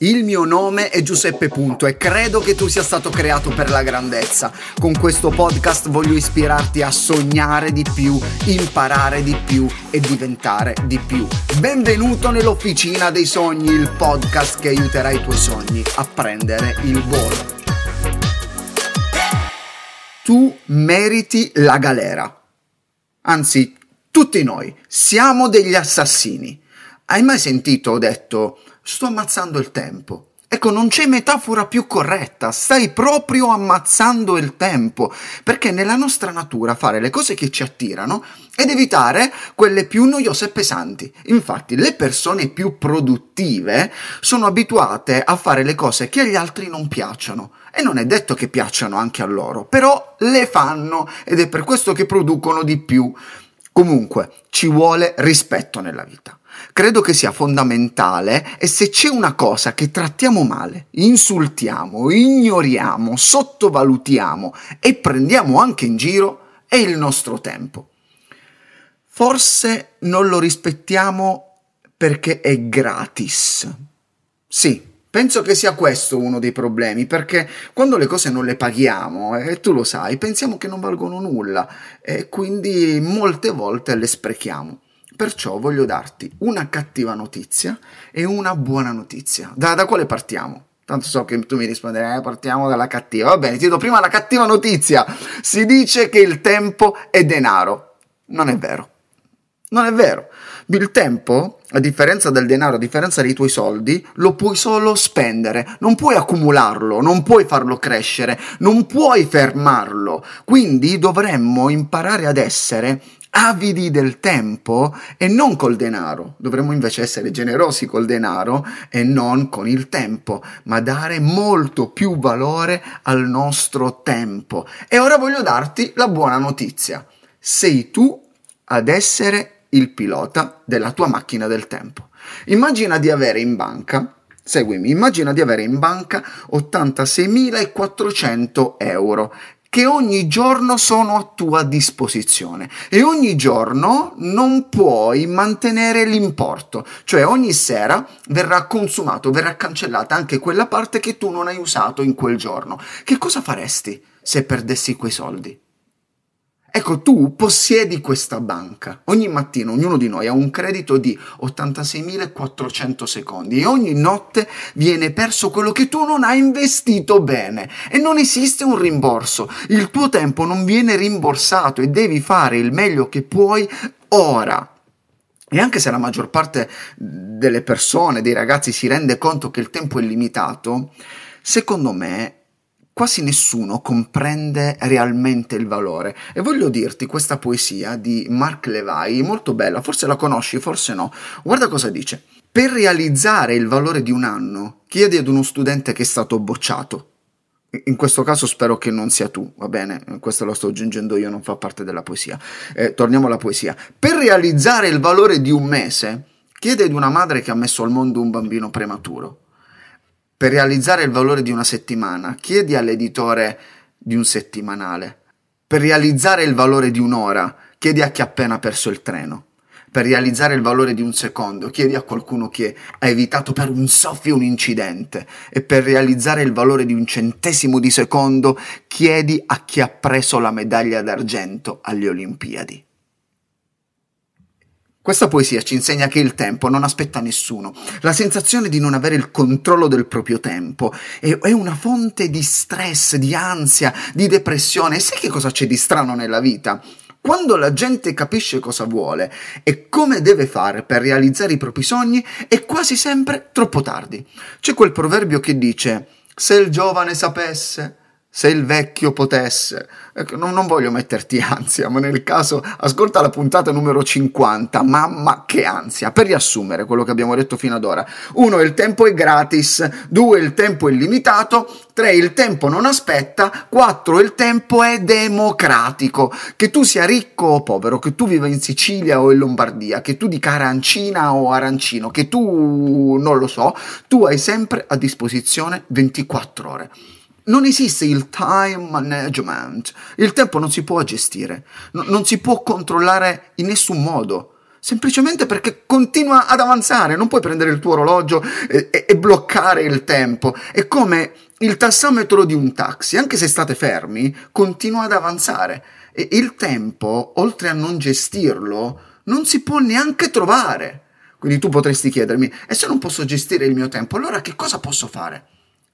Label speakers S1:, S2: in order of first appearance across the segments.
S1: Il mio nome è Giuseppe Punto e credo che tu sia stato creato per la grandezza. Con questo podcast voglio ispirarti a sognare di più, imparare di più e diventare di più. Benvenuto nell'Officina dei Sogni, il podcast che aiuterà i tuoi sogni a prendere il volo. Tu meriti la galera. Anzi, tutti noi siamo degli assassini. Hai mai sentito detto sto ammazzando il tempo? Ecco, non c'è metafora più corretta, stai proprio ammazzando il tempo, perché nella nostra natura fare le cose che ci attirano ed evitare quelle più noiose e pesanti. Infatti, le persone più produttive sono abituate a fare le cose che agli altri non piacciono. E non è detto che piacciono anche a loro, però le fanno ed è per questo che producono di più. Comunque, ci vuole rispetto nella vita. Credo che sia fondamentale e se c'è una cosa che trattiamo male, insultiamo, ignoriamo, sottovalutiamo e prendiamo anche in giro, è il nostro tempo. Forse non lo rispettiamo perché è gratis. Sì, Penso che sia questo uno dei problemi, perché quando le cose non le paghiamo, e tu lo sai, pensiamo che non valgono nulla e quindi molte volte le sprechiamo. Perciò voglio darti una cattiva notizia e una buona notizia. Da, da quale partiamo? Tanto so che tu mi risponderai, eh, partiamo dalla cattiva. Va bene, ti do prima la cattiva notizia. Si dice che il tempo è denaro. Non è vero. Non è vero. Il tempo, a differenza del denaro, a differenza dei tuoi soldi, lo puoi solo spendere, non puoi accumularlo, non puoi farlo crescere, non puoi fermarlo. Quindi dovremmo imparare ad essere avidi del tempo e non col denaro. Dovremmo invece essere generosi col denaro e non con il tempo, ma dare molto più valore al nostro tempo. E ora voglio darti la buona notizia. Sei tu ad essere il pilota della tua macchina del tempo. Immagina di avere in banca, seguimi, immagina di avere in banca 86.400 euro che ogni giorno sono a tua disposizione e ogni giorno non puoi mantenere l'importo, cioè ogni sera verrà consumato, verrà cancellata anche quella parte che tu non hai usato in quel giorno. Che cosa faresti se perdessi quei soldi? Ecco, tu possiedi questa banca. Ogni mattina ognuno di noi ha un credito di 86.400 secondi e ogni notte viene perso quello che tu non hai investito bene e non esiste un rimborso. Il tuo tempo non viene rimborsato e devi fare il meglio che puoi ora. E anche se la maggior parte delle persone, dei ragazzi, si rende conto che il tempo è limitato, secondo me quasi nessuno comprende realmente il valore. E voglio dirti questa poesia di Mark Levy, molto bella, forse la conosci, forse no. Guarda cosa dice. Per realizzare il valore di un anno, chiedi ad uno studente che è stato bocciato. In questo caso spero che non sia tu, va bene? Questo lo sto aggiungendo io, non fa parte della poesia. Eh, torniamo alla poesia. Per realizzare il valore di un mese, chiedi ad una madre che ha messo al mondo un bambino prematuro per realizzare il valore di una settimana, chiedi all'editore di un settimanale. Per realizzare il valore di un'ora, chiedi a chi ha appena perso il treno. Per realizzare il valore di un secondo, chiedi a qualcuno che ha evitato per un soffio un incidente. E per realizzare il valore di un centesimo di secondo, chiedi a chi ha preso la medaglia d'argento alle Olimpiadi. Questa poesia ci insegna che il tempo non aspetta nessuno. La sensazione di non avere il controllo del proprio tempo è, una fonte di stress, di ansia, di depressione. E sai che cosa c'è di strano nella vita? Quando la gente capisce cosa vuole e come deve fare per realizzare i propri sogni, è quasi sempre troppo tardi. C'è quel proverbio che dice: Se il giovane sapesse se il vecchio potesse. Ecco, non, non, voglio metterti ansia, ma nel caso ascolta la puntata numero 50. Mamma che ansia! Per riassumere quello che abbiamo detto fino ad ora. Uno, il tempo è gratis. Due, il tempo è limitato. Tre, il tempo non aspetta. Quattro, il tempo è democratico. Che tu sia ricco o povero, che tu viva in Sicilia o in Lombardia, che tu dica arancina o arancino, che tu non lo so, tu hai sempre a disposizione 24 ore non esiste il time management, il tempo non si può gestire, no, non si può controllare in nessun modo. semplicemente perché continua ad avanzare, non puoi prendere il tuo orologio e, e, e bloccare il tempo. È come il tassametro di un taxi, anche se state fermi, continua ad avanzare. E il tempo, oltre a non gestirlo, non si può neanche trovare. Quindi tu potresti chiedermi, e se non posso gestire il mio tempo, allora che cosa posso fare?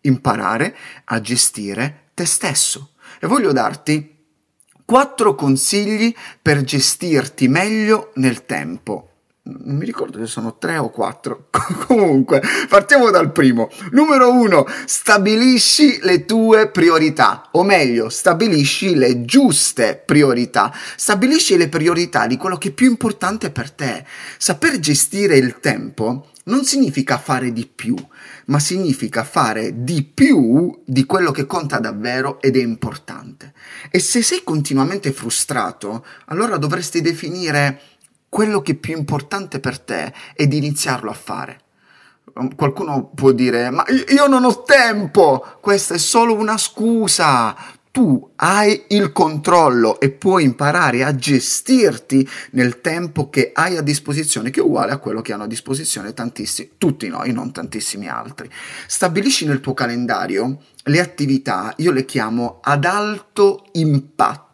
S1: Imparare a gestire te stesso. E voglio darti quattro consigli per gestirti meglio nel tempo non mi ricordo se sono tre o quattro. Comunque, partiamo dal primo. Numero uno, stabilisci le tue priorità, o meglio, stabilisci le giuste priorità. Stabilisci le priorità di quello che è più importante per te. Saper gestire il tempo non significa fare di più, ma significa fare di più di quello che conta davvero ed è importante. E se sei continuamente frustrato, allora dovresti definire quello che è più importante per te di iniziarlo a fare. Um, qualcuno può dire, ma io non ho tempo, questa è solo una scusa. Tu hai il controllo e puoi imparare a gestirti nel tempo che hai a disposizione, che è uguale a quello che hanno a disposizione tantissimi, tutti noi, non tantissimi altri. Stabilisci nel tuo calendario le attività, io le chiamo ad alto impatto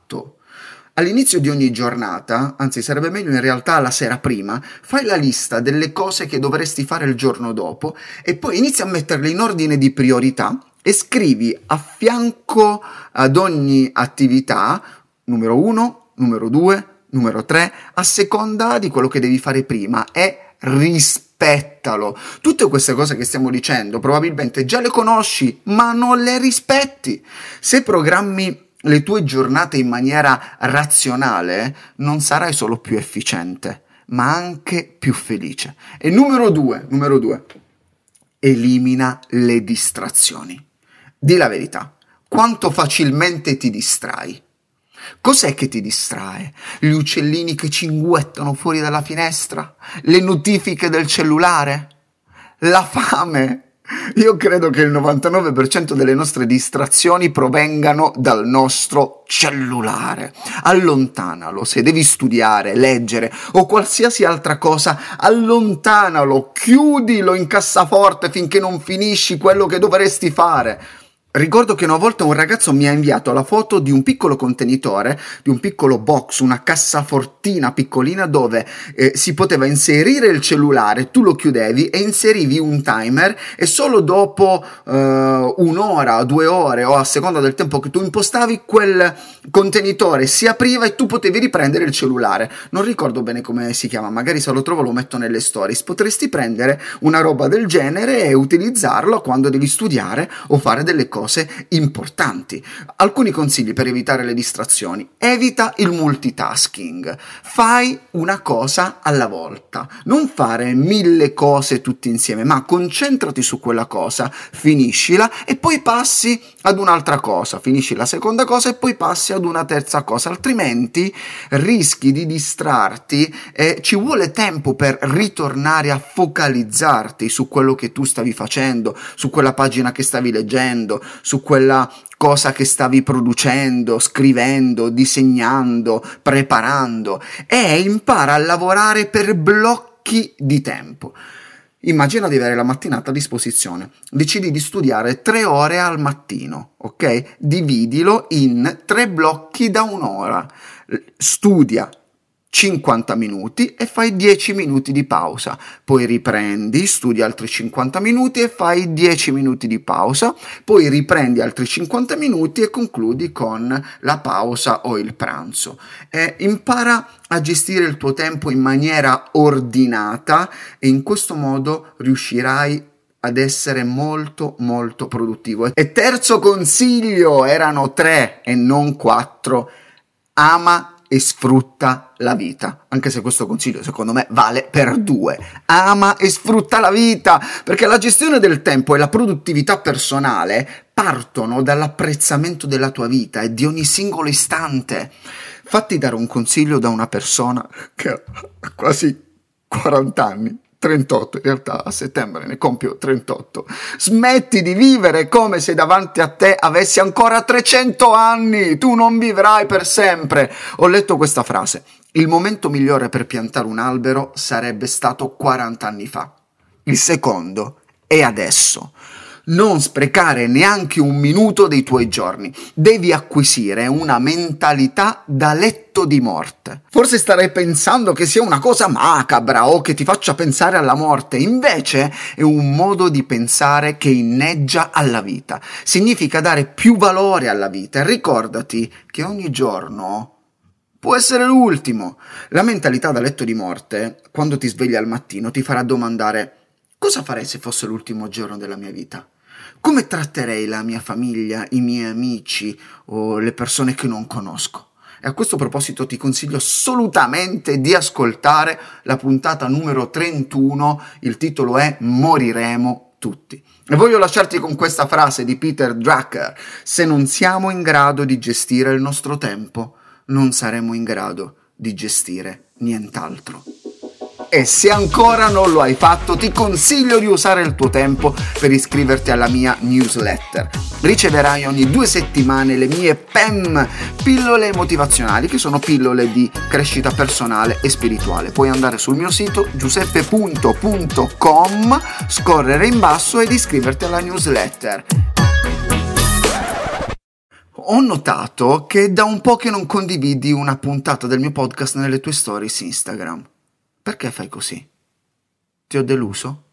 S1: All'inizio di ogni giornata, anzi sarebbe meglio in realtà la sera prima, fai la lista delle cose che dovresti fare il giorno dopo e poi inizi a metterle in ordine di priorità e scrivi a fianco ad ogni attività numero 1, numero 2, numero 3, a seconda di quello che devi fare prima e rispettalo. Tutte queste cose che stiamo dicendo probabilmente già le conosci, ma non le rispetti. Se programmi le tue giornate in maniera razionale, non sarai solo più efficiente, ma anche più felice. E numero due, numero due, elimina le distrazioni. Di la verità, quanto facilmente ti distrai? Cos'è che ti distrae? Gli uccellini che cinguettano fuori dalla finestra? Le notifiche del cellulare? La fame? Io credo che il 99% delle nostre distrazioni provengano dal nostro cellulare. Allontanalo, se devi studiare, leggere o qualsiasi altra cosa, allontanalo, chiudilo in cassaforte finché non finisci quello che dovresti fare. Ricordo che una volta un ragazzo mi ha inviato la foto di un piccolo contenitore, di un piccolo box, una cassafortina piccolina dove eh, si poteva inserire il cellulare, tu lo chiudevi e inserivi un timer e solo dopo eh, un'ora, due ore o a seconda del tempo che tu impostavi quel contenitore si apriva e tu potevi riprendere il cellulare. Non ricordo bene come si chiama, magari se lo trovo lo metto nelle stories. Potresti prendere una roba del genere e utilizzarlo quando devi studiare o fare delle cose cose importanti. Alcuni consigli per evitare le distrazioni. Evita il multitasking. Fai una cosa alla volta. Non fare mille cose tutte insieme, ma concentrati su quella cosa, finiscila e poi passi ad un'altra cosa. Finisci la seconda cosa e poi passi ad una terza cosa. Altrimenti rischi di distrarti e ci vuole tempo per ritornare a focalizzarti su quello che tu stavi facendo, su quella pagina che stavi leggendo, su quella cosa che stavi producendo, scrivendo, disegnando, preparando e impara a lavorare per blocchi di tempo. Immagina di avere la mattinata a disposizione. Decidi di studiare tre ore al mattino, ok? Dividilo in tre blocchi da un'ora. Studia 50 minuti e fai 10 minuti di pausa, poi riprendi, studi altri 50 minuti e fai 10 minuti di pausa, poi riprendi altri 50 minuti e concludi con la pausa o il pranzo. E impara a gestire il tuo tempo in maniera ordinata e in questo modo riuscirai ad essere molto molto produttivo. E terzo consiglio, erano tre e non quattro, ama e sfrutta la vita. Anche se questo consiglio secondo me vale per due. Ama e sfrutta la vita, perché la gestione del tempo e la produttività personale partono dall'apprezzamento della tua vita e di ogni singolo istante. Fatti dare un consiglio da una persona che ha quasi 40 anni 38, in realtà a settembre ne compio 38. Smetti di vivere come se davanti a te avessi ancora 300 anni, tu non vivrai per sempre. Ho letto questa frase Il momento migliore per piantare un albero sarebbe stato 40 anni fa. Il secondo è adesso. Non sprecare neanche un minuto dei tuoi giorni. Devi acquisire una mentalità da letto di morte. Forse starei pensando che sia una cosa macabra o che ti faccia pensare alla morte. Invece è un modo di pensare che inneggia alla vita. Significa dare più valore alla vita. Ricordati che ogni giorno Può essere l'ultimo. La mentalità da letto di morte, quando ti svegli al mattino, ti farà domandare cosa farei se fosse l'ultimo giorno della mia vita? Come tratterei la mia famiglia, i miei amici o le persone che non conosco? E a questo proposito ti consiglio assolutamente di ascoltare la puntata numero 31, il titolo è Moriremo tutti. E voglio lasciarti con questa frase di Peter Drucker, se non siamo in grado di gestire il nostro tempo, non saremo in grado di gestire nient'altro. E se ancora non lo hai fatto, ti consiglio di usare il tuo tempo per iscriverti alla mia newsletter. Riceverai ogni due settimane le mie PEM, pillole motivazionali, che sono pillole di crescita personale e spirituale. Puoi andare sul mio sito giuseppe.com, scorrere in basso ed iscriverti alla newsletter ho notato che da un po' che non condividi una puntata del mio podcast nelle tue stories Instagram. Perché fai così? Ti ho deluso?